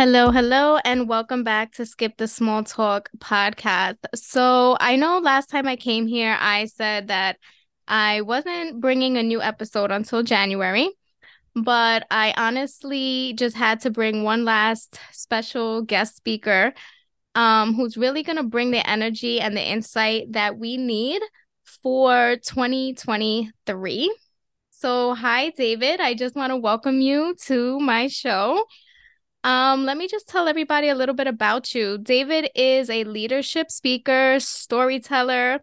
Hello, hello, and welcome back to Skip the Small Talk podcast. So, I know last time I came here, I said that I wasn't bringing a new episode until January, but I honestly just had to bring one last special guest speaker um, who's really going to bring the energy and the insight that we need for 2023. So, hi, David. I just want to welcome you to my show. Um, let me just tell everybody a little bit about you. David is a leadership speaker, storyteller,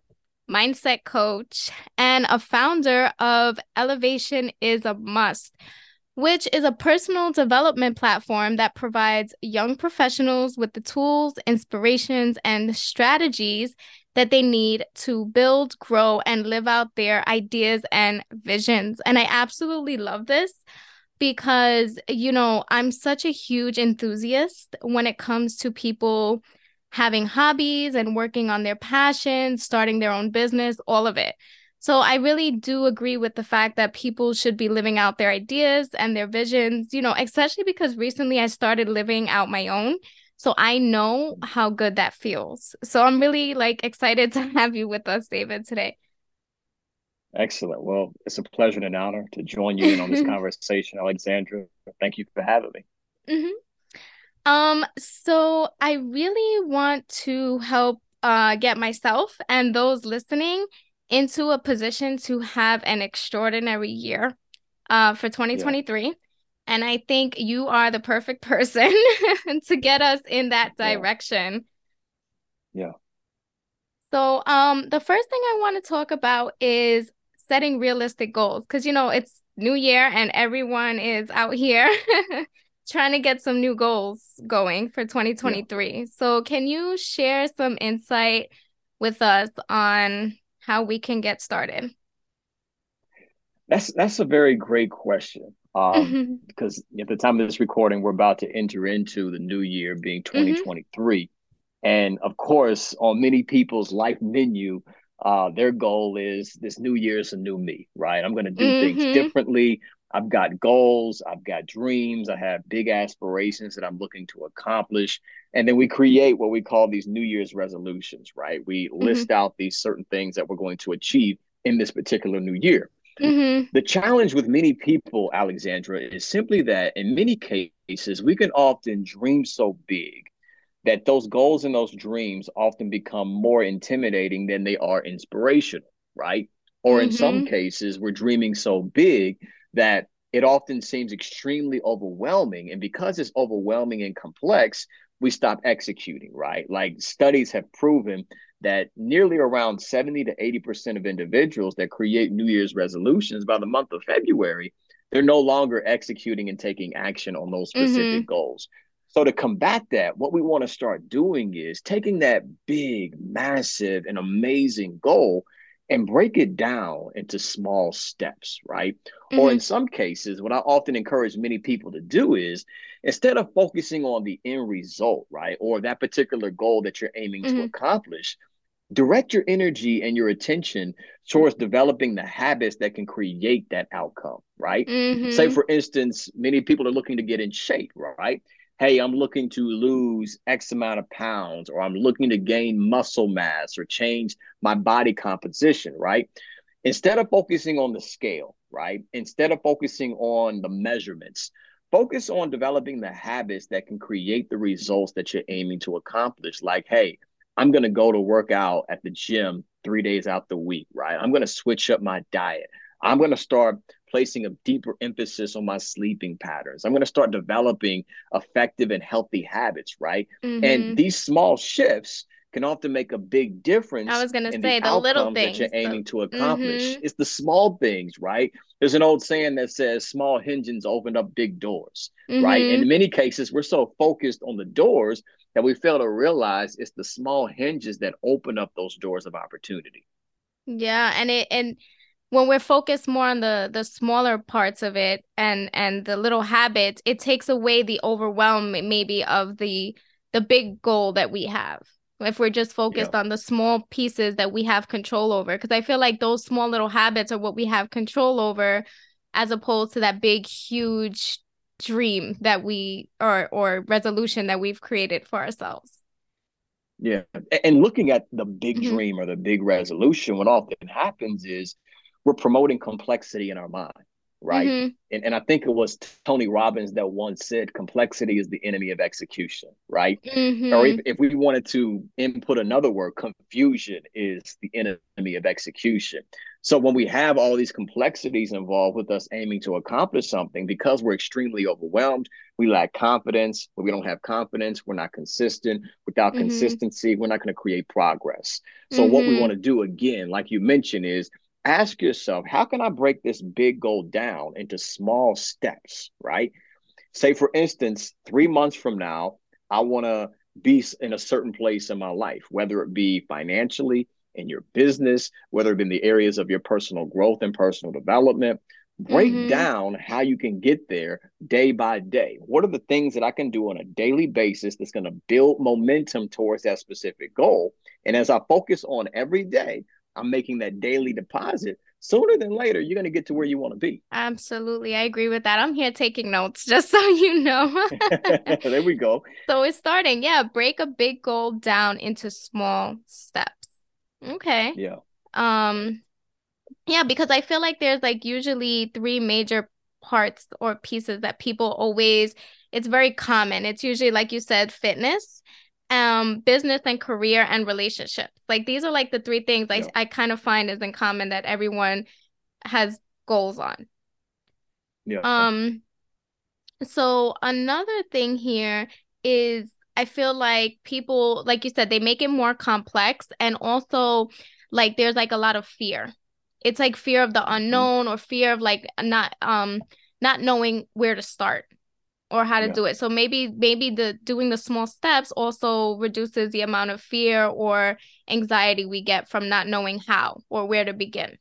mindset coach, and a founder of Elevation is a Must, which is a personal development platform that provides young professionals with the tools, inspirations, and strategies that they need to build, grow, and live out their ideas and visions. And I absolutely love this because, you know, I'm such a huge enthusiast when it comes to people having hobbies and working on their passions, starting their own business, all of it. So I really do agree with the fact that people should be living out their ideas and their visions, you know, especially because recently I started living out my own. So I know how good that feels. So I'm really like excited to have you with us, David, today. Excellent. Well, it's a pleasure and an honor to join you in on this conversation, Alexandra. Thank you for having me. Mm-hmm. Um, so I really want to help uh, get myself and those listening into a position to have an extraordinary year uh, for 2023. Yeah. And I think you are the perfect person to get us in that direction. Yeah. yeah. So, um, the first thing I want to talk about is setting realistic goals because you know it's new year and everyone is out here trying to get some new goals going for 2023 yeah. so can you share some insight with us on how we can get started that's that's a very great question um, because at the time of this recording we're about to enter into the new year being 2023 mm-hmm. and of course on many people's life menu uh, their goal is this new year is a new me, right? I'm going to do mm-hmm. things differently. I've got goals, I've got dreams, I have big aspirations that I'm looking to accomplish. And then we create what we call these New Year's resolutions, right? We mm-hmm. list out these certain things that we're going to achieve in this particular new year. Mm-hmm. The challenge with many people, Alexandra, is simply that in many cases, we can often dream so big that those goals and those dreams often become more intimidating than they are inspirational, right? Or in mm-hmm. some cases, we're dreaming so big that it often seems extremely overwhelming. And because it's overwhelming and complex, we stop executing, right? Like studies have proven that nearly around 70 to 80% of individuals that create New Year's resolutions by the month of February, they're no longer executing and taking action on those specific mm-hmm. goals. So to combat that, what we want to start doing is taking that big, massive, and amazing goal and break it down into small steps, right? Mm-hmm. Or in some cases, what I often encourage many people to do is instead of focusing on the end result, right? Or that particular goal that you're aiming mm-hmm. to accomplish, direct your energy and your attention towards developing the habits that can create that outcome, right? Mm-hmm. Say, for instance, many people are looking to get in shape, right? Hey, I'm looking to lose X amount of pounds, or I'm looking to gain muscle mass or change my body composition, right? Instead of focusing on the scale, right? Instead of focusing on the measurements, focus on developing the habits that can create the results that you're aiming to accomplish. Like, hey, I'm going to go to work out at the gym three days out the week, right? I'm going to switch up my diet. I'm going to start placing a deeper emphasis on my sleeping patterns. I'm going to start developing effective and healthy habits, right? Mm-hmm. And these small shifts can often make a big difference. I was going to say the, the little things that you're aiming the... to accomplish. Mm-hmm. It's the small things, right? There's an old saying that says small hinges open up big doors, mm-hmm. right? in many cases, we're so focused on the doors that we fail to realize it's the small hinges that open up those doors of opportunity. Yeah, and it and when we're focused more on the the smaller parts of it and and the little habits it takes away the overwhelm maybe of the the big goal that we have if we're just focused yeah. on the small pieces that we have control over because i feel like those small little habits are what we have control over as opposed to that big huge dream that we or or resolution that we've created for ourselves. Yeah. And looking at the big mm-hmm. dream or the big resolution, what often happens is we're promoting complexity in our mind right? Mm-hmm. And, and I think it was Tony Robbins that once said complexity is the enemy of execution, right? Mm-hmm. Or if, if we wanted to input another word, confusion is the enemy of execution. So when we have all these complexities involved with us aiming to accomplish something, because we're extremely overwhelmed, we lack confidence. When we don't have confidence, we're not consistent. Without mm-hmm. consistency, we're not going to create progress. So what we mm-hmm. want to do again, like you mentioned, is ask yourself, how can I break this big goal down into small steps, right? Say, for instance, three months from now, I want to be in a certain place in my life, whether it be financially, in your business, whether it be in the areas of your personal growth and personal development. Break mm-hmm. down how you can get there day by day. What are the things that I can do on a daily basis that's going to build momentum towards that specific goal? And as I focus on every day, I'm making that daily deposit, sooner than later, you're going to get to where you want to be. Absolutely. I agree with that. I'm here taking notes just so you know. there we go. So it's starting. Yeah. Break a big goal down into small steps. Okay. Yeah. Um, yeah, because I feel like there's like usually three major parts or pieces that people always it's very common. It's usually like you said, fitness, um business and career and relationships. Like these are like the three things yeah. i i kind of find is in common that everyone has goals on. Yeah. Um so another thing here is i feel like people like you said they make it more complex and also like there's like a lot of fear. It's like fear of the mm-hmm. unknown or fear of like not um not knowing where to start or how to yeah. do it. So maybe maybe the doing the small steps also reduces the amount of fear or anxiety we get from not knowing how or where to begin.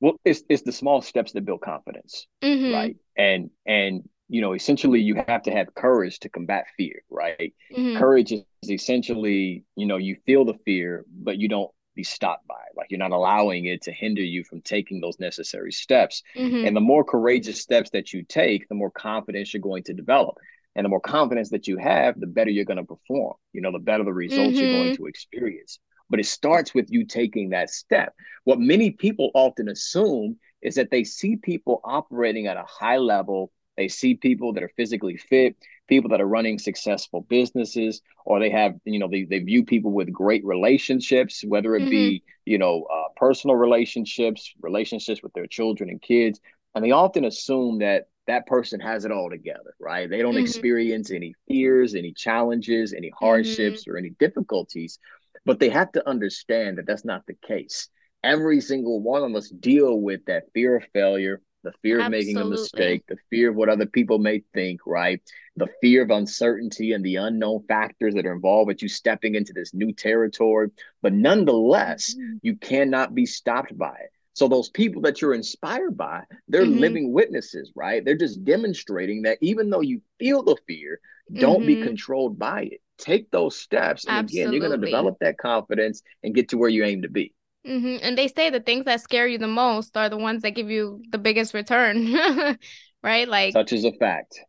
Well, it's it's the small steps that build confidence, mm-hmm. right? And and you know, essentially, you have to have courage to combat fear, right? Mm-hmm. Courage is essentially, you know, you feel the fear, but you don't be stopped by. Like you're not allowing it to hinder you from taking those necessary steps. Mm-hmm. And the more courageous steps that you take, the more confidence you're going to develop. And the more confidence that you have, the better you're going to perform. You know, the better the results mm-hmm. you're going mm-hmm. to experience. But it starts with you taking that step. What many people often assume is that they see people operating at a high level, they see people that are physically fit, people that are running successful businesses or they have you know they, they view people with great relationships whether it mm-hmm. be you know uh, personal relationships relationships with their children and kids and they often assume that that person has it all together right they don't mm-hmm. experience any fears any challenges any hardships mm-hmm. or any difficulties but they have to understand that that's not the case every single one of us deal with that fear of failure the fear of making a mistake, the fear of what other people may think, right? The fear of uncertainty and the unknown factors that are involved with you stepping into this new territory. But nonetheless, mm-hmm. you cannot be stopped by it. So those people that you're inspired by, they're mm-hmm. living witnesses, right? They're just demonstrating that even though you feel the fear, don't mm-hmm. be controlled by it. Take those steps. And Absolutely. again, you're going to develop that confidence and get to where you aim to be. Mm-hmm. And they say the things that scare you the most are the ones that give you the biggest return, right? Like such is a fact.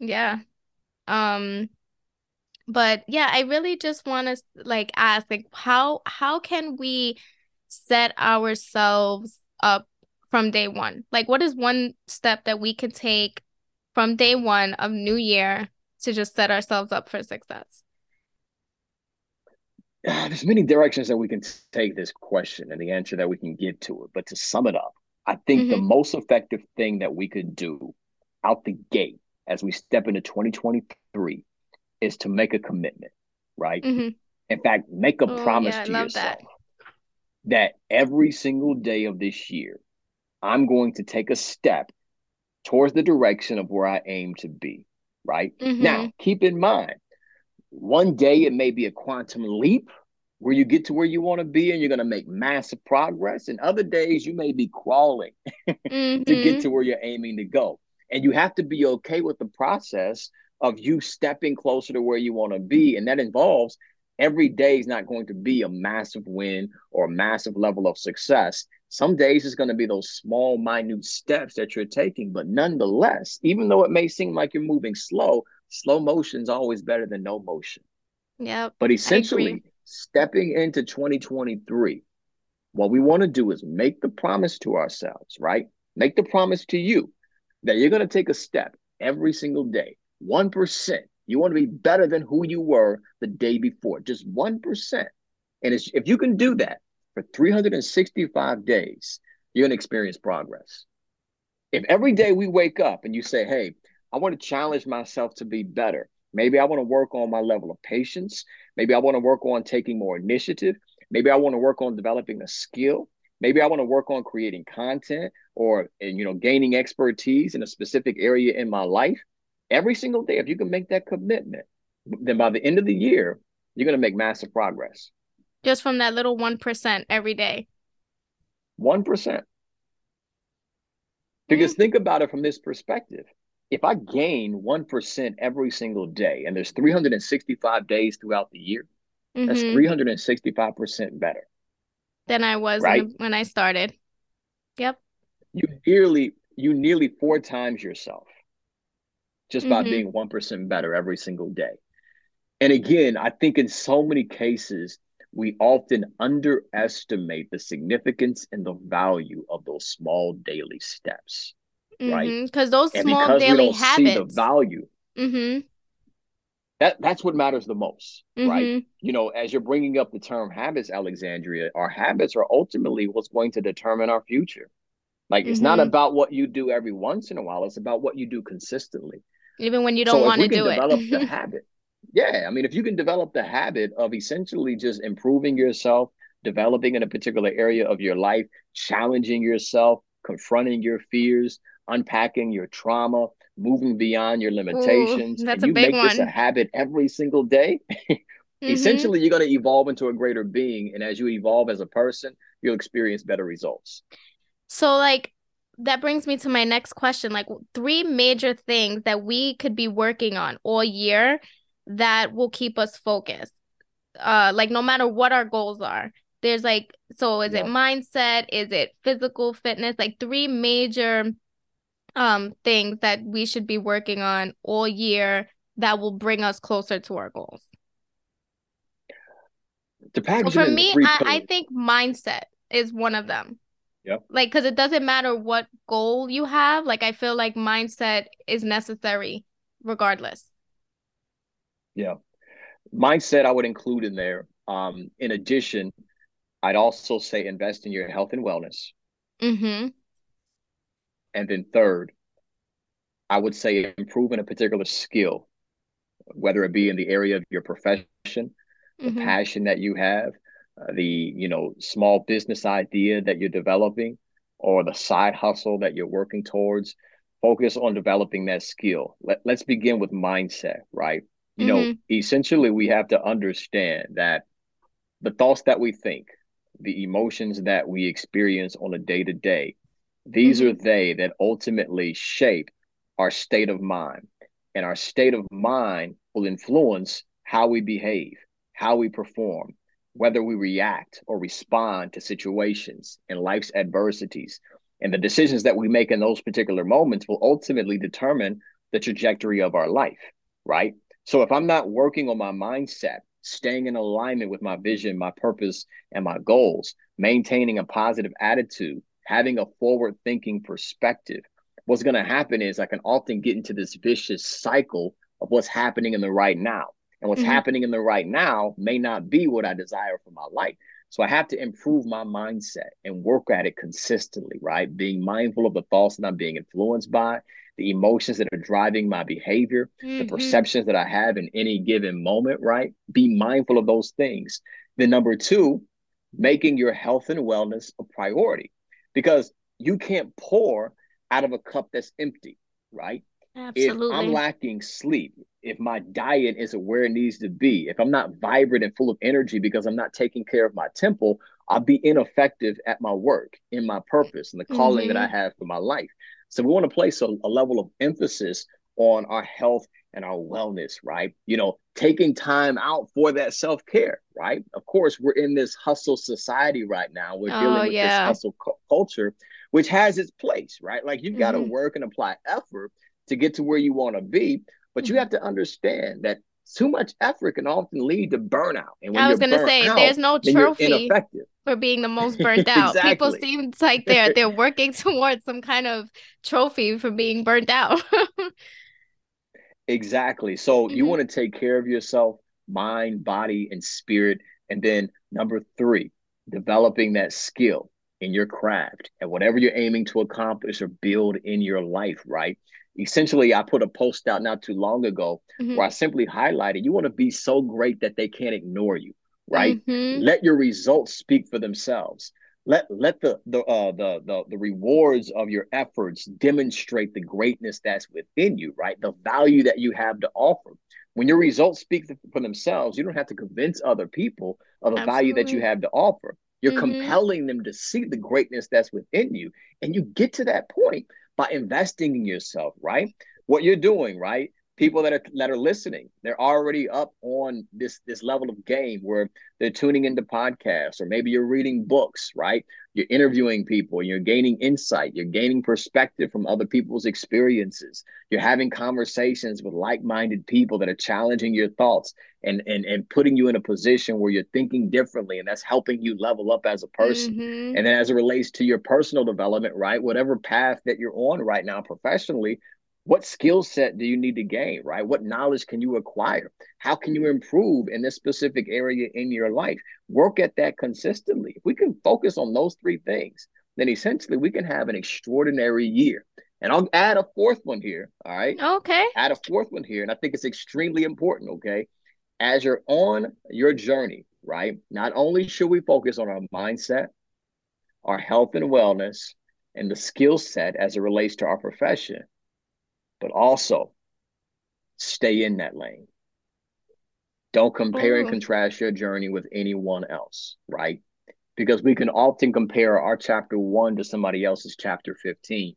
Yeah. Um but yeah, I really just want to like ask like how how can we set ourselves up from day 1? Like what is one step that we can take from day 1 of new year to just set ourselves up for success? There's many directions that we can take this question and the answer that we can give to it. But to sum it up, I think mm-hmm. the most effective thing that we could do out the gate as we step into 2023 is to make a commitment, right? Mm-hmm. In fact, make a oh, promise yeah, to yourself that. that every single day of this year, I'm going to take a step towards the direction of where I aim to be, right? Mm-hmm. Now, keep in mind, one day it may be a quantum leap where you get to where you want to be and you're going to make massive progress. And other days you may be crawling mm-hmm. to get to where you're aiming to go. And you have to be okay with the process of you stepping closer to where you want to be. And that involves every day is not going to be a massive win or a massive level of success. Some days it's going to be those small, minute steps that you're taking, but nonetheless, even though it may seem like you're moving slow, slow motion is always better than no motion. Yeah. But essentially, stepping into 2023, what we want to do is make the promise to ourselves, right? Make the promise to you that you're going to take a step every single day, 1%. You want to be better than who you were the day before, just 1%. And if you can do that, for 365 days, you're going to experience progress. If every day we wake up and you say, hey, I want to challenge myself to be better, maybe I want to work on my level of patience, maybe I want to work on taking more initiative, maybe I want to work on developing a skill, maybe I want to work on creating content or you know gaining expertise in a specific area in my life. Every single day if you can make that commitment then by the end of the year you're going to make massive progress. Just from that little 1% every day. 1%. Because mm think about it from this perspective. If I gain 1% every single day, and there's 365 days throughout the year, mm-hmm. that's 365% better. Than I was right? when I started. Yep. You nearly you nearly four times yourself just by mm-hmm. being 1% better every single day. And again, I think in so many cases, we often underestimate the significance and the value of those small daily steps, mm-hmm. right? Because those small because daily habits, the value. Mm-hmm. That that's what matters the most, mm-hmm. right? You know, as you're bringing up the term habits, Alexandria, our habits are ultimately what's going to determine our future. Like it's not mm-hmm. about what you do every once in a while; it's about what you do consistently. Even when you don't so want to do develop it. Develop the habit yeah, I mean, if you can develop the habit of essentially just improving yourself, developing in a particular area of your life, challenging yourself, confronting your fears, unpacking your trauma, moving beyond your limitations, Ooh, that's and you big make one. this a habit every single day, mm-hmm. essentially you're going to evolve into a greater being. And as you evolve as a person, you'll experience better results. So, like, that brings me to my next question like three major things that we could be working on all year that will keep us focused. Uh like no matter what our goals are. There's like so is yeah. it mindset? Is it physical fitness? Like three major um things that we should be working on all year that will bring us closer to our goals. To package so for me, I, I think mindset is one of them. Yeah. Like, because it doesn't matter what goal you have. Like, I feel like mindset is necessary regardless. Yeah. Mindset I would include in there. Um, in addition, I'd also say invest in your health and wellness. Mm-hmm. And then third, I would say improving a particular skill, whether it be in the area of your profession, the mm-hmm. passion that you have, uh, the you know small business idea that you're developing, or the side hustle that you're working towards. Focus on developing that skill. Let, let's begin with mindset, right? you mm-hmm. know, essentially we have to understand that the thoughts that we think, the emotions that we experience on a day to day, these mm-hmm. are they that ultimately shape our state of mind. And our state of mind will influence how we behave, how we perform, whether we react or respond to situations and life's adversities. And the decisions that we make in those particular moments will ultimately determine the trajectory of our life, right? So if I'm not working on my mindset, staying in alignment with my vision, my purpose, and my goals, maintaining a positive attitude, having a forward thinking perspective, what's going to happen is I can often get into this vicious cycle of what's happening in the right now. And what's mm-hmm. happening in the right now may not be what I desire for my life. So I have to improve my mindset and work at it consistently, right? Being mindful of the thoughts that I'm being influenced by the emotions that are driving my behavior, mm-hmm. the perceptions that I have in any given moment, right? Be mindful of those things. Then, number two, making your health and wellness a priority because you can't pour out of a cup that's empty, right? Absolutely. If I'm lacking sleep, if my diet isn't where it needs to be, if I'm not vibrant and full of energy because I'm not taking care of my temple, I'll be ineffective at my work, in my purpose, and the calling mm-hmm. that I have for my life. So we want to place a, a level of emphasis on our health and our wellness, right? You know, taking time out for that self care, right? Of course, we're in this hustle society right now. We're oh, dealing with yeah. this hustle cu- culture, which has its place, right? Like you've mm-hmm. got to work and apply effort to get to where you want to be, but mm-hmm. you have to understand that too much effort can often lead to burnout. And I was going to say, out, there's no trophy for being the most burnt out. exactly. People seem like they're they're working towards some kind of trophy for being burnt out. Exactly. So mm-hmm. you want to take care of yourself, mind, body, and spirit. And then number three, developing that skill in your craft and whatever you're aiming to accomplish or build in your life, right? essentially I put a post out not too long ago mm-hmm. where I simply highlighted you want to be so great that they can't ignore you, right? Mm-hmm. Let your results speak for themselves. Let let the the, uh, the the the rewards of your efforts demonstrate the greatness that's within you, right? The value that you have to offer. When your results speak for themselves, you don't have to convince other people of the Absolutely. value that you have to offer. You're mm-hmm. compelling them to see the greatness that's within you. And you get to that point by investing in yourself, right? What you're doing, right? People that are that are listening, they're already up on this this level of game where they're tuning into podcasts, or maybe you're reading books, right? You're interviewing people, you're gaining insight, you're gaining perspective from other people's experiences. You're having conversations with like-minded people that are challenging your thoughts and and and putting you in a position where you're thinking differently, and that's helping you level up as a person. Mm-hmm. And then as it relates to your personal development, right? Whatever path that you're on right now professionally, what skill set do you need to gain right? What knowledge can you acquire? How can you improve in this specific area in your life? Work at that consistently. If we can focus on those three things then essentially we can have an extraordinary year. And i'll add a fourth one here all right? Okay. Add a fourth one here and i think it's extremely important okay? As you're on your journey right not only should we focus on our mindset our health and wellness and the skill set as it relates to our profession but also stay in that lane. Don't compare and oh. contrast your journey with anyone else, right? Because we can often compare our chapter one to somebody else's chapter 15.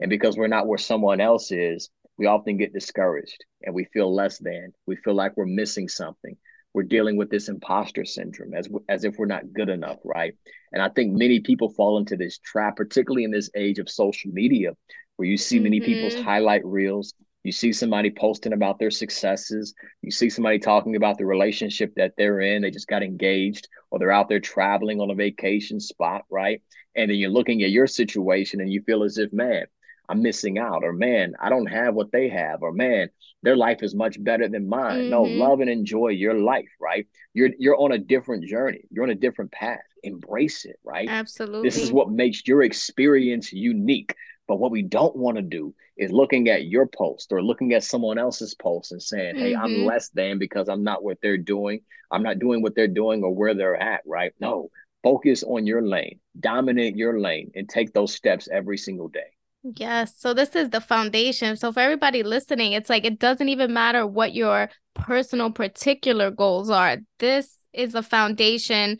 And because we're not where someone else is, we often get discouraged and we feel less than. We feel like we're missing something. We're dealing with this imposter syndrome as, as if we're not good enough, right? And I think many people fall into this trap, particularly in this age of social media, where you see many mm-hmm. people's highlight reels. You see somebody posting about their successes. You see somebody talking about the relationship that they're in. They just got engaged, or they're out there traveling on a vacation spot, right? And then you're looking at your situation and you feel as if, man, I'm missing out, or man, I don't have what they have, or man, their life is much better than mine. Mm-hmm. No, love and enjoy your life, right? You're you're on a different journey. You're on a different path. Embrace it, right? Absolutely. This is what makes your experience unique. But what we don't want to do is looking at your post or looking at someone else's post and saying, hey, mm-hmm. I'm less than because I'm not what they're doing. I'm not doing what they're doing or where they're at, right? No, focus on your lane, dominate your lane, and take those steps every single day. Yes. So this is the foundation. So for everybody listening, it's like it doesn't even matter what your personal particular goals are. This is a foundation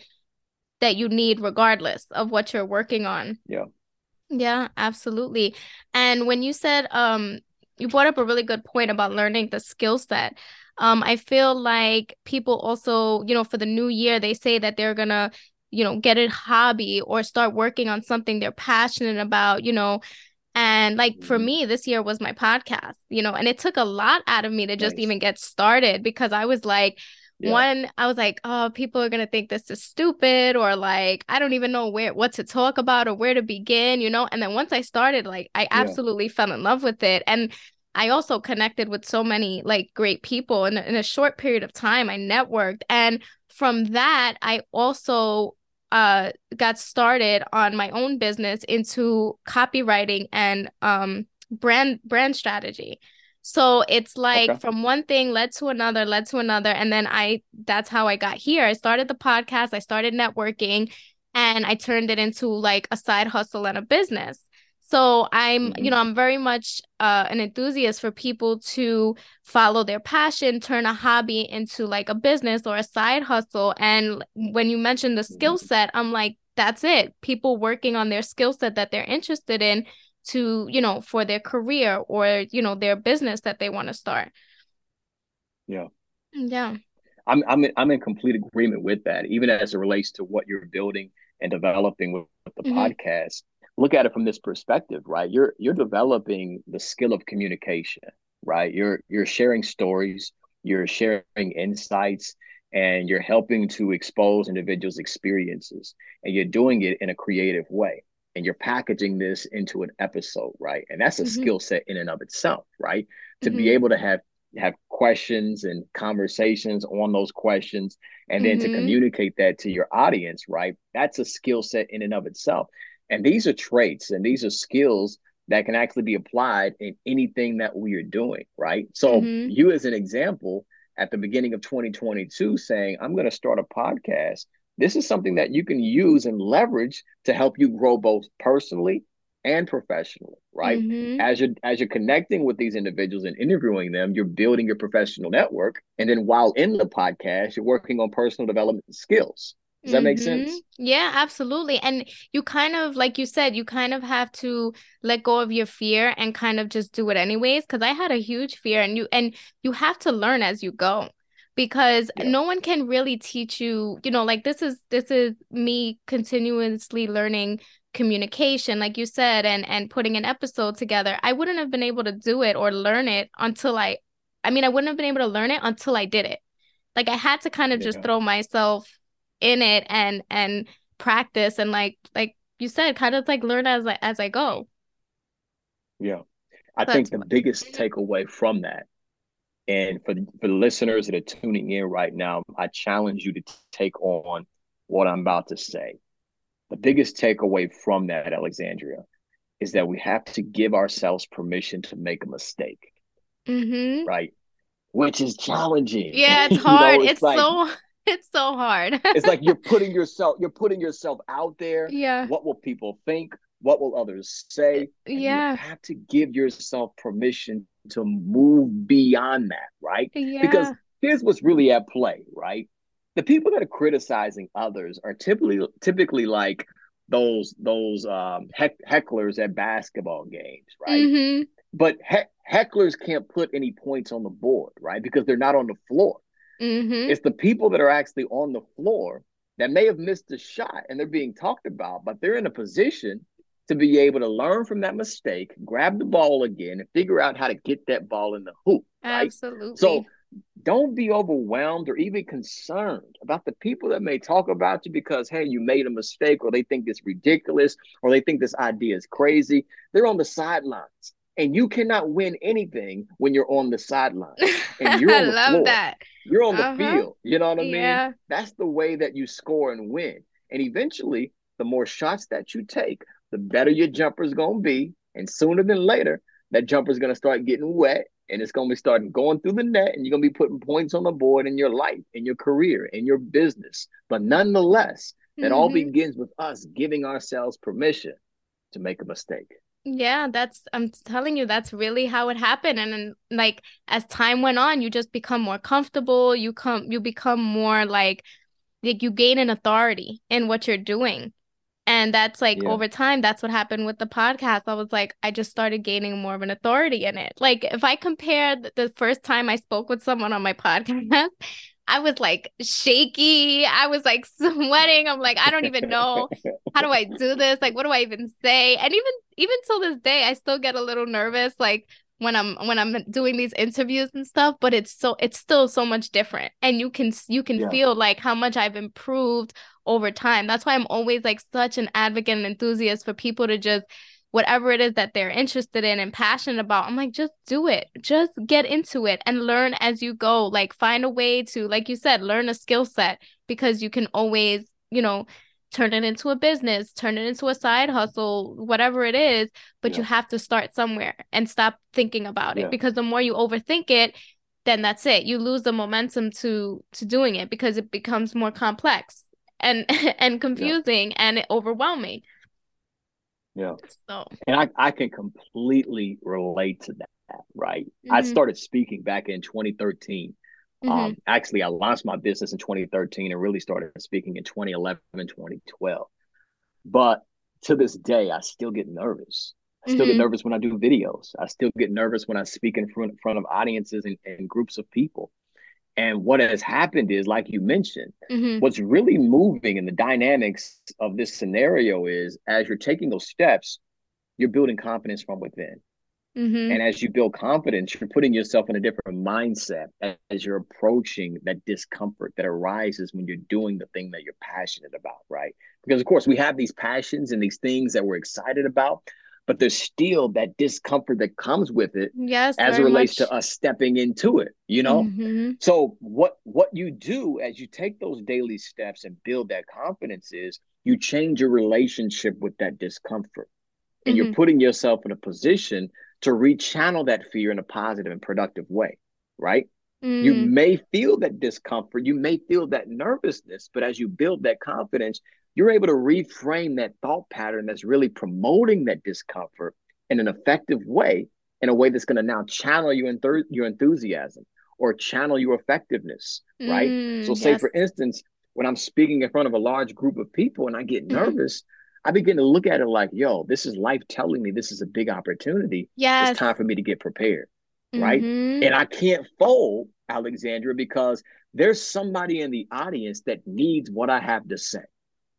that you need regardless of what you're working on. Yeah. Yeah, absolutely. And when you said um you brought up a really good point about learning the skill set. Um I feel like people also, you know, for the new year they say that they're going to, you know, get a hobby or start working on something they're passionate about, you know, and like for mm-hmm. me, this year was my podcast, you know, and it took a lot out of me to just nice. even get started because I was like, yeah. one i was like oh people are gonna think this is stupid or like i don't even know where what to talk about or where to begin you know? And then once i started like i absolutely yeah. fell in love with it. And i also connected with so many like great people in, in a short period of time. I networked. And from that i also uh got started on my own business into copywriting and um brand brand strategy so it's like okay. from one thing led to another, led to another. And then I, that's how I got here. I started the podcast, I started networking, and I turned it into like a side hustle and a business. So I'm, mm-hmm. you know, I'm very much uh, an enthusiast for people to follow their passion, turn a hobby into like a business or a side hustle. And when you mentioned the skill mm-hmm. set, I'm like, that's it. People working on their skill set that they're interested in to you know for their career or you know their business that they want to start. Yeah. Yeah. I'm i'm in, i'm in complete agreement with that even as it relates to what you're building and developing with, with the mm-hmm. podcast. Look at it from this perspective right? You're you're developing the skill of communication right? You're you're sharing stories you're sharing insights and you're helping to expose individuals experiences and you're doing it in a creative way and you're packaging this into an episode right and that's a mm-hmm. skill set in and of itself right to mm-hmm. be able to have have questions and conversations on those questions and then mm-hmm. to communicate that to your audience right that's a skill set in and of itself and these are traits and these are skills that can actually be applied in anything that we are doing right so mm-hmm. you as an example at the beginning of 2022 saying, I'm going to start a podcast, this is something that you can use and leverage to help you grow both personally and professionally, right? Mm-hmm. As you're as you're connecting with these individuals and interviewing them, you're building your professional network. And then while in the podcast, you're working on personal development skills. Does that make mm-hmm. sense? Yeah, absolutely. And you kind of, like you said, you kind of have to let go of your fear and kind of just do it anyways. Cause I had a huge fear and you and you have to learn as you go because yeah. no one can really teach you, you know, like this is this is me continuously learning communication like you said and and putting an episode together i wouldn't have been able to do it or learn it until i i mean i wouldn't have been able to learn it until i did it like i had to kind of yeah. just throw myself in it and and practice and like like you said kind of like learn as I, as I go. Yeah. I think the biggest takeaway from that and for for the listeners that are tuning in right now, I challenge you to take on what I'm about to say. The biggest takeaway from that, Alexandria, is that we have to give ourselves permission to make a mistake. Mm-hmm. Right? Which is challenging. Yeah, it's hard. you know, it's, it's like, so it's so hard. it's like you're putting yourself you're putting yourself out there. Yeah. What will people think? What will others say? And yeah. You have to give yourself permission to move beyond that, right? Yeah. Because here's what's really at play, right? The people that are criticizing others are typically typically like those those um, heck, hecklers at basketball games, right? Mm-hmm. But he- hecklers can't put any points on the board, right? Because they're not on the floor. Mm-hmm. It's the people that are actually on the floor that may have missed a shot and they're being talked about, but they're in a position to be able to learn from that mistake, grab the ball again, and figure out how to get that ball in the hoop. Right? Absolutely. So don't be overwhelmed or even concerned about the people that may talk about you because, hey, you made a mistake or they think it's ridiculous or they think this idea is crazy. They're on the sidelines. And you cannot win anything when you're on the sideline. And you're on the love floor. that. You're on the uh-huh. field. You know what I mean? That's the way that you score and win. And eventually, the more shots that you take, the better your jumper is going to be. And sooner than later, that jumper is going to start getting wet and it's going to be starting going through the net and you're going to be putting points on the board in your life, in your career, in your business. But nonetheless, mm-hmm. all begins with us giving ourselves permission to make a mistake. Yeah, that's I'm telling you that's really how it happened and then like as time went on you just become more comfortable, you come you become more like like you gain an authority in what you're doing. And that's like yeah. over time that's what happened with the podcast. I was like I just started gaining more of an authority in it. Like if I compare the first time I spoke with someone on my podcast I was like shaky. I was like sweating. I'm like, I don't even know how do I do this? Like, what do I even say? And even even till this day, I still get a little nervous, like when I'm when I'm doing these interviews and stuff. But it's so it's still so much different, and you can you can yeah. feel like how much I've improved over time. That's why I'm always like such an advocate and enthusiast for people to just whatever it is that they're interested in and passionate about. I'm like, just do it. Just get into it and learn as you go. Like, find a way to, like you said, learn a skill set because you can always, you know, turn it into a business, turn it into a side hustle, whatever it is. But yeah. you have to start somewhere and stop thinking about yeah. it because the more you overthink it, then that's it. You lose the momentum to to doing it because it becomes more complex and and confusing yeah. and overwhelming. Yeah. So and I, I can completely relate to that, right? Mm-hmm. I started speaking back in 2013. Mm-hmm. Um, actually, I launched my business in 2013 and really started speaking in 2011 and 2012. But to this day, I still get nervous. I still mm-hmm. get nervous when I do videos. I still get nervous when I speak in front, front of audiences and, and groups of people. And what has happened is, like you mentioned, mm-hmm. what's really moving in the dynamics of this scenario is as you're taking those steps, you're building confidence from within. Mm-hmm. And as you build confidence, you're putting yourself in a different mindset as you're approaching that discomfort that arises when you're doing the thing that you're passionate about, right? Because, of course, we have these passions and these things that we're excited about, but there's still that discomfort that comes with it yes as it relates much. to us stepping into it you know mm-hmm. so what what you do as you take those daily steps and build that confidence is you change your relationship with that discomfort and mm-hmm. you're putting yourself in a position to rechannel that fear in a positive and productive way right you may feel that discomfort you may feel that nervousness but as you build that confidence you're able to reframe that thought pattern that's really promoting that discomfort in an effective way, in a way that's going to now channel you in your enthusiasm or channel your effectiveness, right? Mm, so, say yes. for instance, when I'm speaking in front of a large group of people and I get mm-hmm. nervous. I begin to look at it like, yo, this is life telling me this is a big opportunity. Yes. It's time for me to get prepared. Right. Mm-hmm. And I can't fold, Alexandra, because there's somebody in the audience that needs what I have to say.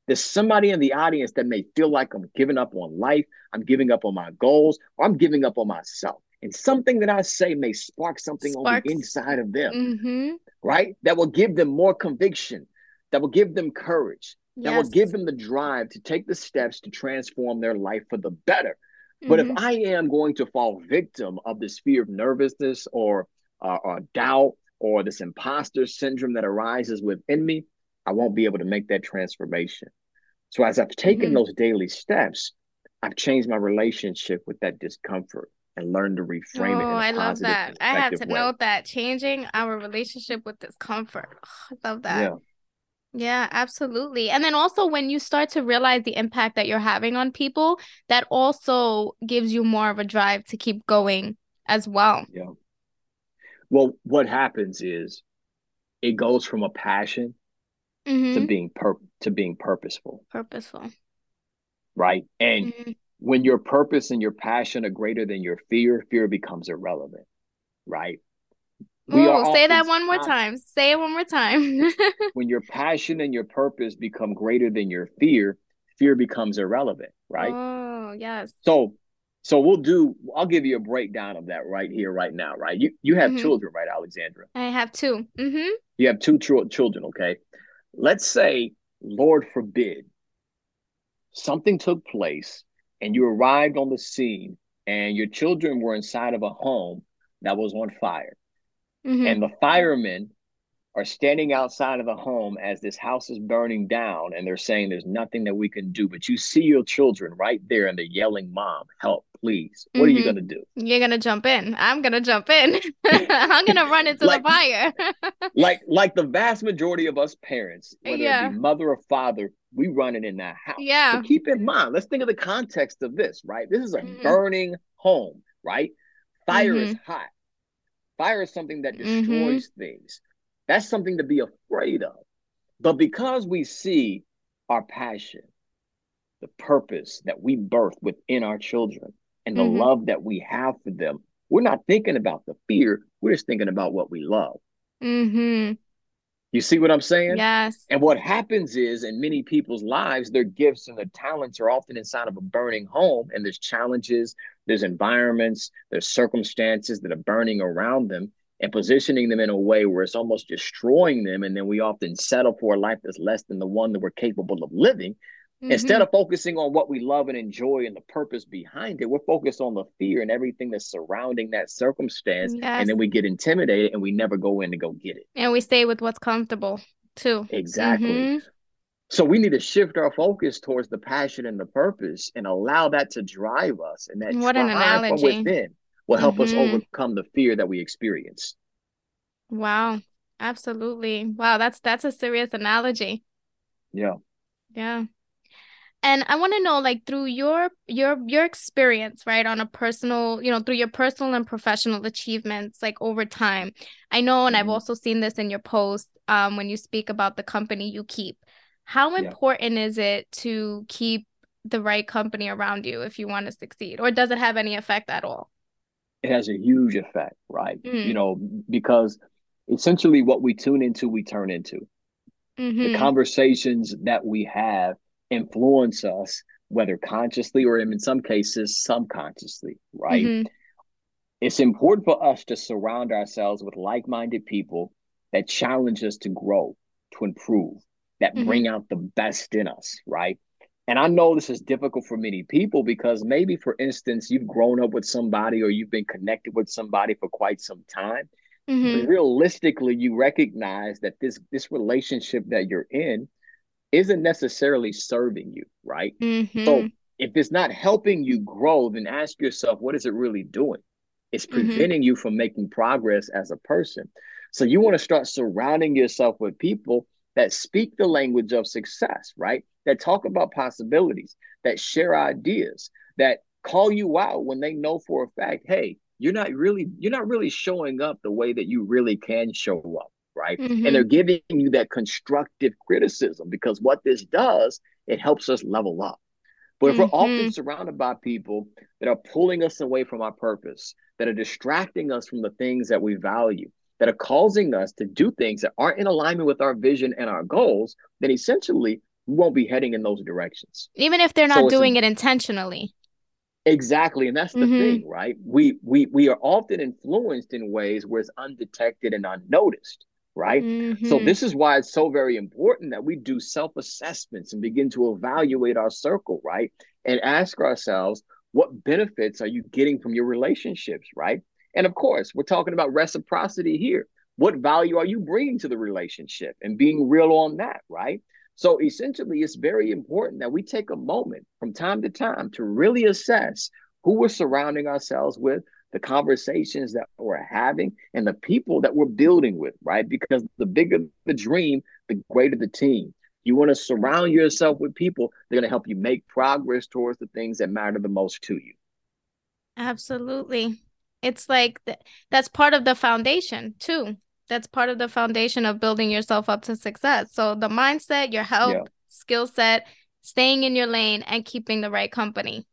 There's somebody in the audience that may feel like I'm giving up on life, I'm giving up on my goals, or I'm giving up on myself. And something that I say may spark something Sparks. on the inside of them, mm-hmm. right? That will give them more conviction, that will give them courage, that yes. will give them the drive to take the steps to transform their life for the better. Mm-hmm. But if mm-hmm. I am going to fall victim of this fear of nervousness or, uh, or doubt or this imposter syndrome that arises within me, I won't be able to make that transformation. So as I've taken mm-hmm. those daily steps, I've changed my relationship with that discomfort and learned to reframe oh, it. Oh, I love that. I have to way. note that changing our relationship with discomfort. Oh, I love that. Yeah. Yeah, absolutely. And then also when you start to realize the impact that you're having on people, that also gives you more of a drive to keep going as well. Yeah. Well, what happens is it goes from a passion mm-hmm. to being pur- to being purposeful. Purposeful. Right? And mm-hmm. when your purpose and your passion are greater than your fear, fear becomes irrelevant. Right? We Ooh, say that one more time. Say it one more time. when your passion and your purpose become greater than your fear, fear becomes irrelevant, right? Oh, yes. So so we'll do I'll give you a breakdown of that right here, right now, right? You you have mm-hmm. children, right, Alexandra? I have 2 Mm-hmm. You have two tr- children, okay? Let's say, Lord forbid, something took place and you arrived on the scene and your children were inside of a home that was on fire. Mm-hmm. And the firemen are standing outside of the home as this house is burning down and they're saying there's nothing that we can do. But you see your children right there and they're yelling, Mom, help, please. What mm-hmm. are you mm-hmm. going to do? You're going to jump in. I'm going to jump in. I'm going to run into like, the fire. like like the vast majority of us parents, whether yeah. it be mother or father, we run it in that house. Yeah. But keep in mind, let's think of the context of this, right? This is a mm-hmm. burning home, right? Fire is mm-hmm. hot. Fire is something that mm-hmm. destroys things. That's something to be afraid of. But because we see our passion, the purpose that we birth within our children, and the mm-hmm. love that we have for them, we're not thinking about the fear. We're just thinking about what we love. Mm-hmm. You see what I'm saying? Yes. And what happens is in many people's lives, their gifts and their talents are often inside of a burning home, and there's challenges, there's environments, there's circumstances that are burning around them and positioning them in a way where it's almost destroying them. And then we often settle for a life that's less than the one that we're capable of living. Mm-hmm. Instead of focusing on what we love and enjoy and the purpose behind it, we're focused on the fear and everything that's surrounding that circumstance. Yes. And then we get intimidated and we never go in to go get it. And we stay with what's comfortable too. Exactly. Mm-hmm. So we need to shift our focus towards the passion and the purpose and allow that to drive us. And that what an analogy. within will help mm-hmm. us overcome the fear that we experience. Wow. Absolutely. Wow, that's that's a serious analogy. Yeah. Yeah. And I want to know like through your your your experience, right, on a personal, you know, through your personal and professional achievements like over time. I know and mm-hmm. I've also seen this in your post um when you speak about the company you keep. How important yeah. is it to keep the right company around you if you want to succeed or does it have any effect at all it has a huge effect right mm. you know because essentially what we tune into we turn into mm-hmm. the conversations that we have influence us whether consciously or in some cases subconsciously right mm-hmm. it's important for us to surround ourselves with like-minded people that challenge us to grow to improve that mm-hmm. bring out the best in us right and I know this is difficult for many people because maybe, for instance, you've grown up with somebody or you've been connected with somebody for quite some time. Mm-hmm. Realistically, you recognize that this this relationship that you're in isn't necessarily serving you, right? Mm-hmm. So if it's not helping you grow, then ask yourself, what is it really doing? It's mm-hmm. preventing mm-hmm. you from making progress as a person. So you want to start surrounding yourself with people that speak the language of success, right? That talk about possibilities, that share ideas, that call you out when they know for a fact, hey, you're not really you're not really showing up the way that you really can show up, right? Mm-hmm. And they're giving you that constructive criticism because what this does, it helps us level up. But if mm-hmm. we're often mm-hmm. surrounded by people that are pulling us away from our purpose, that are distracting us from the things that we value, that are causing us to do things that aren't in alignment with our vision and our goals, then essentially we won't be heading in those directions. Even if they're not so doing it intentionally. Exactly. And that's the mm-hmm. thing, right? We we we are often influenced in ways where it's undetected and unnoticed, right? Mm-hmm. So this is why it's so very important that we do self-assessments and begin to evaluate our circle, right? And ask ourselves, what benefits are you getting from your relationships, right? And of course, we're talking about reciprocity here. What value are you bringing to the relationship and being real on that, right? So essentially, it's very important that we take a moment from time to time to really assess who we're surrounding ourselves with, the conversations that we're having, and the people that we're building with, right? Because the bigger the dream, the greater the team. You want to surround yourself with people that are going to help you make progress towards the things that matter the most to you. Absolutely. It's like th- that's part of the foundation too. That's part of the foundation of building yourself up to success. So the mindset, your health, yeah. skill set, staying in your lane, and keeping the right company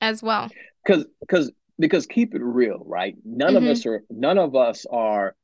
as well. Because because because keep it real, right? None mm-hmm. of us are none of us are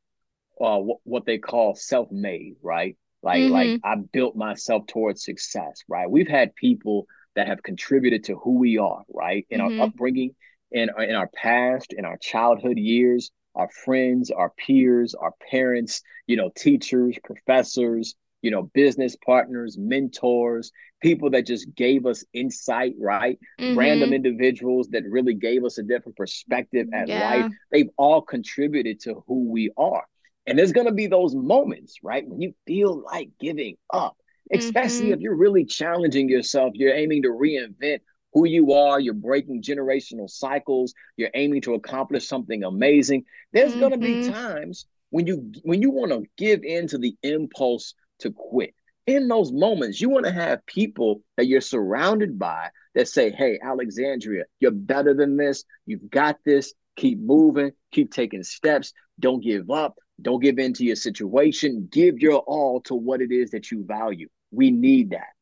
uh, w- what they call self-made, right? Like mm-hmm. like I built myself towards success, right? We've had people that have contributed to who we are, right? In mm-hmm. our upbringing, in, in our past, in our childhood years, our friends, our peers, our parents, you know, teachers, professors, you know, business partners, mentors, people that just gave us insight, right? Mm-hmm. Random individuals that really gave us a different perspective at yeah. life. They've all contributed to who we are. And there's going to be those moments, right? When you feel like giving up, especially mm-hmm. if you're really challenging yourself, you're aiming to reinvent who you are, you're breaking generational cycles, you're aiming to accomplish something amazing. There's mm-hmm. going to be times when you when you want to give in to the impulse to quit. In those moments, you want to have people that you're surrounded by that say, "Hey, Alexandria, you're better than this. You've got this. Keep moving, keep taking steps. Don't give up. Don't give in to your situation. Give your all to what it is that you value. We need that.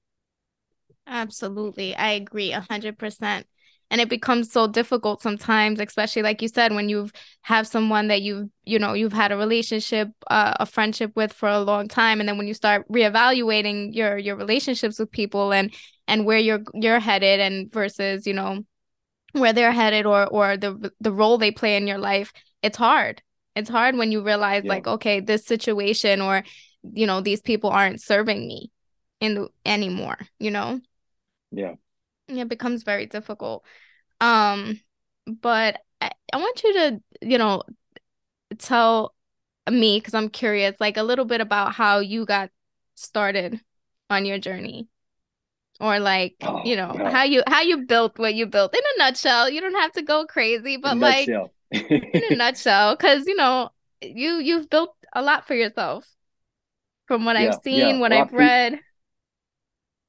Absolutely. I agree a hundred percent. And it becomes so difficult sometimes, especially like you said, when you've have someone that you've, you know, you've had a relationship, uh, a friendship with for a long time. And then when you start reevaluating your your relationships with people and and where you're you're headed and versus, you know, where they're headed or or the the role they play in your life, it's hard. It's hard when you realize yeah. like, okay, this situation or you know, these people aren't serving me in the anymore, you know? Yeah. It becomes very difficult. Um, but I, I want you to, you know, tell me because I'm curious, like a little bit about how you got started on your journey or like oh, you know no. how you how you built what you built in a nutshell you don't have to go crazy but like in a nutshell because you know you you've built a lot for yourself from what yeah, i've seen yeah. what well, i've read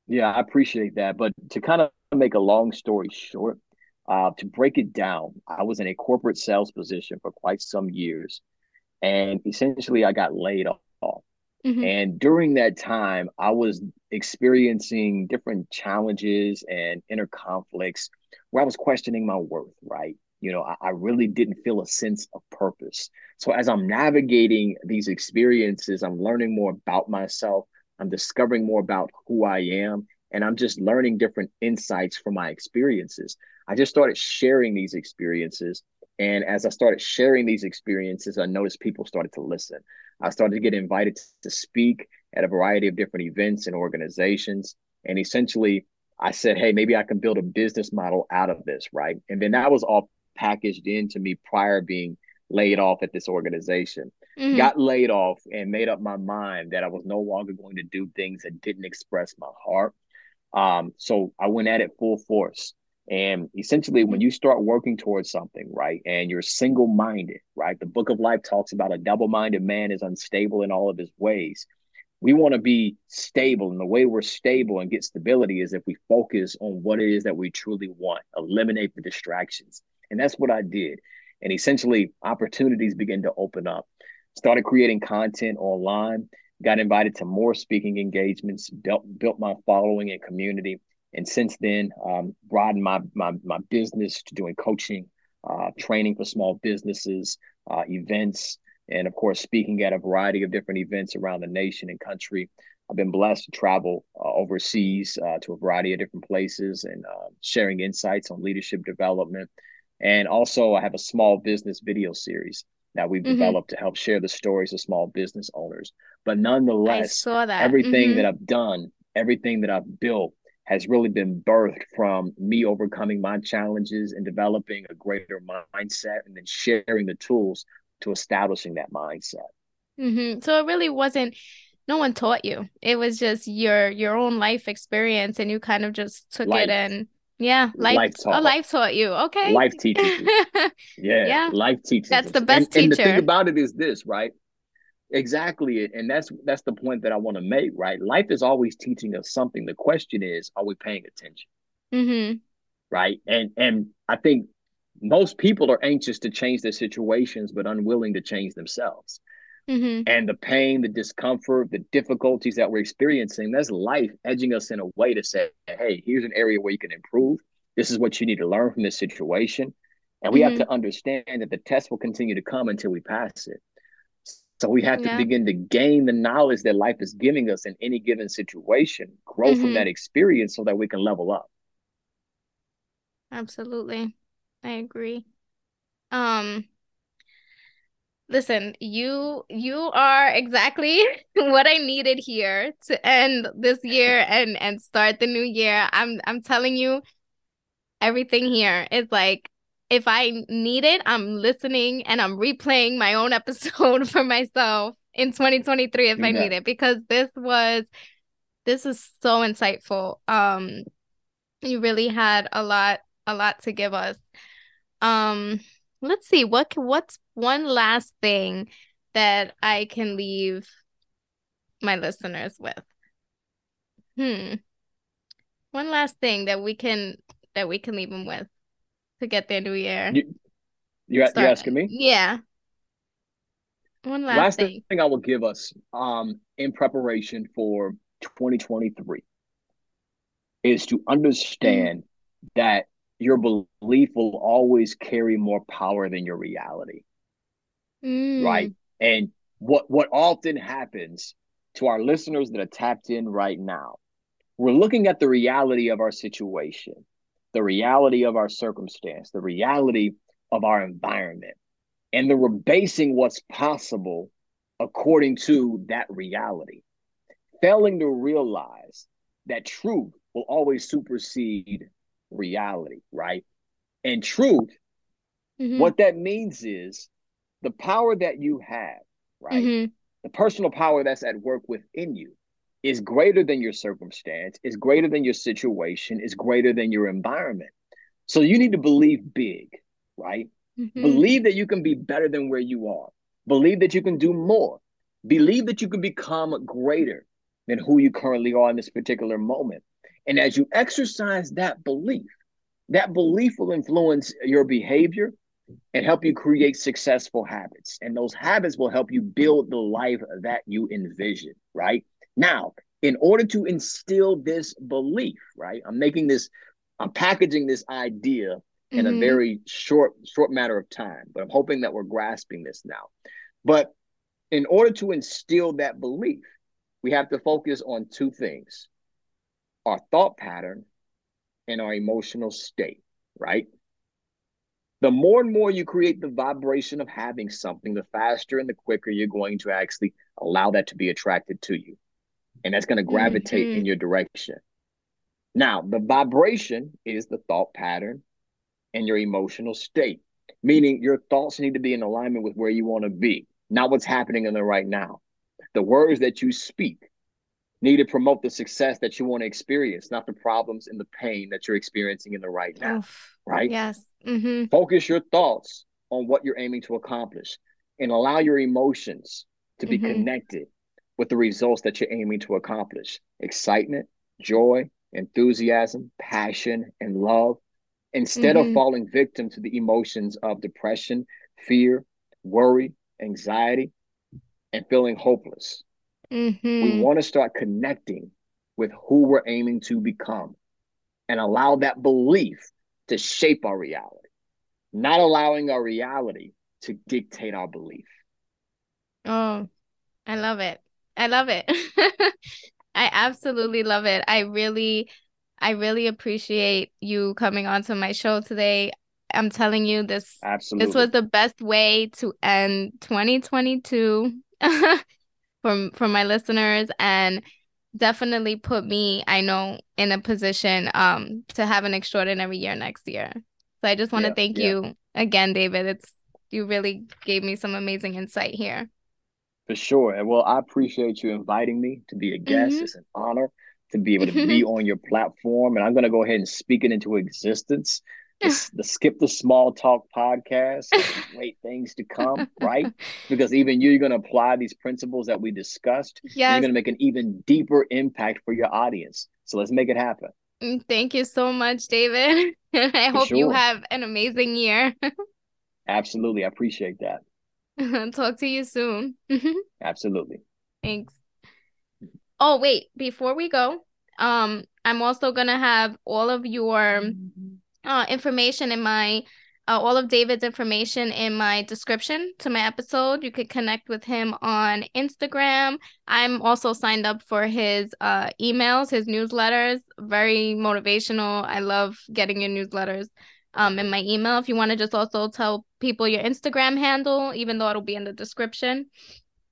yeah, I appreciate that. But to kind of make a long story short, uh, to break it down, I was in a corporate sales position for quite some years. And essentially, I got laid off. Mm-hmm. And during that time, I was experiencing different challenges and inner conflicts where I was questioning my worth, right? You know, I, I, really didn't feel a sense of purpose. So as I'm navigating these experiences, I'm learning more about myself. I'm discovering more about who I am. And I'm just learning different insights from my experiences. I just started sharing these experiences. And as I started sharing these experiences, I noticed people started to listen. I started to get invited to speak at a variety of different events and organizations. And essentially, I said, hey, maybe I can build a business model out of this, right? And then that was all packaged into me prior being laid off at this organization. Mm-hmm. Got laid off and made up my mind that I was no longer going to do things that didn't express my heart. Um, so I went at it full force. And essentially, when you start working towards something, right, and you're single minded, right, the book of life talks about a double minded man is unstable in all of his ways. We want to be stable. And the way we're stable and get stability is if we focus on what it is that we truly want, eliminate the distractions. And that's what I did. And essentially, opportunities began to open up. Started creating content online, got invited to more speaking engagements, built, built my following and community. And since then um, broadened my, my my business to doing coaching uh, training for small businesses uh, events and of course speaking at a variety of different events around the nation and country. I've been blessed to travel uh, overseas uh, to a variety of different places and uh, sharing insights on leadership development. And also i have a small business video series that we've mm-hmm. developed to help share the stories of small business owners but nonetheless everything mm-hmm. that i've done everything that i've built has really been birthed from me overcoming my challenges and developing a greater mindset and then sharing the tools to establishing that mindset. Mm-hmm. So it really wasn't no one taught you. It was just your your own life experience and you kind of just took life. it and yeah, life, life taught. Oh, life taught you. Okay. Life teaches you. yeah, yeah. Life teaches. That's us. the best and, teacher. And the thing about it is this, right? Exactly. And that's that's the point that I want to make, right? Life is always teaching us something. The question is, are we paying attention? Mm-hmm. Right. And and I think most people are anxious to change their situations, but unwilling to change themselves. Mm-hmm. And the pain, the discomfort, the difficulties that we're experiencing, that's life edging us in a way to say, hey, here's an area where you can improve. This is what you need to learn from this situation. And we mm-hmm. have to understand that the test will continue to come until we pass it. So we have to yeah. begin to gain the knowledge that life is giving us in any given situation, grow mm-hmm. from that experience so that we can level up. Absolutely. I agree. Um listen, you you are exactly what I needed here to end this year and and start the new year. I'm I'm telling you everything here is like if I need it, I'm listening and I'm replaying my own episode for myself in 2023 if I need it because this was this is so insightful. Um you really had a lot a lot to give us. Um let's see what what's one last thing that I can leave my listeners with. Hmm. One last thing that we can that we can leave them with to get their new year. You, you you're asking me? Yeah. One last, last thing. thing I will give us um, in preparation for 2023 is to understand mm-hmm. that your belief will always carry more power than your reality. Mm. Right. And what what often happens to our listeners that are tapped in right now, we're looking at the reality of our situation the reality of our circumstance, the reality of our environment, and then we're basing what's possible according to that reality. Failing to realize that truth will always supersede reality, right? And truth, mm-hmm. what that means is the power that you have, right? Mm-hmm. The personal power that's at work within you is greater than your circumstance, is greater than your situation, is greater than your environment. So you need to believe big, right? Mm-hmm. Believe that you can be better than where you are. Believe that you can do more. Believe that you can become greater than who you currently are in this particular moment. And as you exercise that belief, that belief will influence your behavior, and help you create successful habits. And those habits will help you build the life that you envision, right? Now, in order to instill this belief, right? I'm making this, I'm packaging this idea in mm-hmm. a very short, short matter of time, but I'm hoping that we're grasping this now. But in order to instill that belief, we have to focus on two things our thought pattern and our emotional state, right? The more and more you create the vibration of having something, the faster and the quicker you're going to actually allow that to be attracted to you. And that's going to gravitate mm-hmm. in your direction. Now, the vibration is the thought pattern and your emotional state, meaning your thoughts need to be in alignment with where you want to be, not what's happening in the right now. The words that you speak need to promote the success that you want to experience, not the problems and the pain that you're experiencing in the right now. Oof. Right? Yes. Mm-hmm. Focus your thoughts on what you're aiming to accomplish and allow your emotions to be mm-hmm. connected with the results that you're aiming to accomplish excitement, joy, enthusiasm, passion, and love. Instead mm-hmm. of falling victim to the emotions of depression, fear, worry, anxiety, and feeling hopeless. Mm-hmm. We want to start connecting with who we're aiming to become and allow that belief to shape our reality, not allowing our reality to dictate our belief. Oh, I love it. I love it. I absolutely love it. I really, I really appreciate you coming onto my show today. I'm telling you this absolutely this was the best way to end 2022 for for my listeners and definitely put me, I know, in a position um to have an extraordinary year next year. So I just want to yeah, thank yeah. you again, David. It's you really gave me some amazing insight here. For sure. And well, I appreciate you inviting me to be a guest. Mm-hmm. It's an honor to be able to be on your platform. And I'm going to go ahead and speak it into existence. The, the Skip the Small Talk podcast, great things to come, right? Because even you, you're going to apply these principles that we discussed. Yes. You're going to make an even deeper impact for your audience. So let's make it happen. Mm, thank you so much, David. I for hope sure. you have an amazing year. Absolutely. I appreciate that. Talk to you soon. Absolutely. Thanks. Oh, wait, before we go, um, I'm also gonna have all of your uh information in my uh, all of David's information in my description to my episode. You could connect with him on Instagram. I'm also signed up for his uh, emails, his newsletters. Very motivational. I love getting your newsletters um, in my email. If you want to just also tell people your Instagram handle, even though it'll be in the description.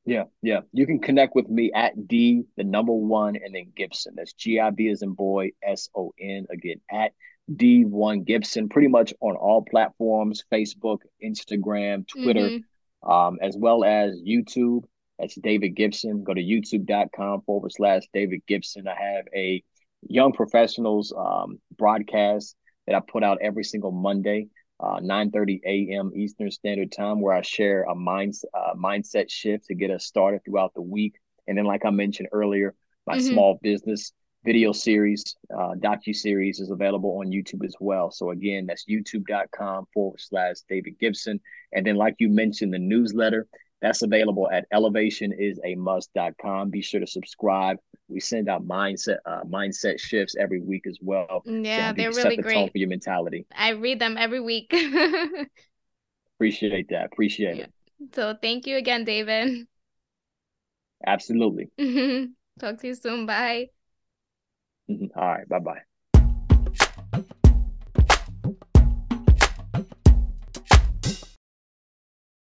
Yeah, yeah. You can connect with me at D, the number one, and then Gibson. That's G I B as in boy, S O N. Again, at D1 Gibson, pretty much on all platforms Facebook, Instagram, Twitter, mm-hmm. um, as well as YouTube. That's David Gibson. Go to youtube.com forward slash David Gibson. I have a young professionals um, broadcast that I put out every single Monday, uh, 9:30 a.m. Eastern Standard Time, where I share a mind, uh, mindset shift to get us started throughout the week. And then, like I mentioned earlier, my mm-hmm. small business video series, uh, docu series is available on YouTube as well. So again, that's youtube.com forward slash David Gibson. And then, like you mentioned, the newsletter that's available at elevationis-a-must.com. Be sure to subscribe. We send out mindset uh, mindset shifts every week as well. Yeah, so they're really the great for your mentality. I read them every week. Appreciate that. Appreciate yeah. it. So thank you again, David. Absolutely. Talk to you soon. Bye. All right. Bye bye.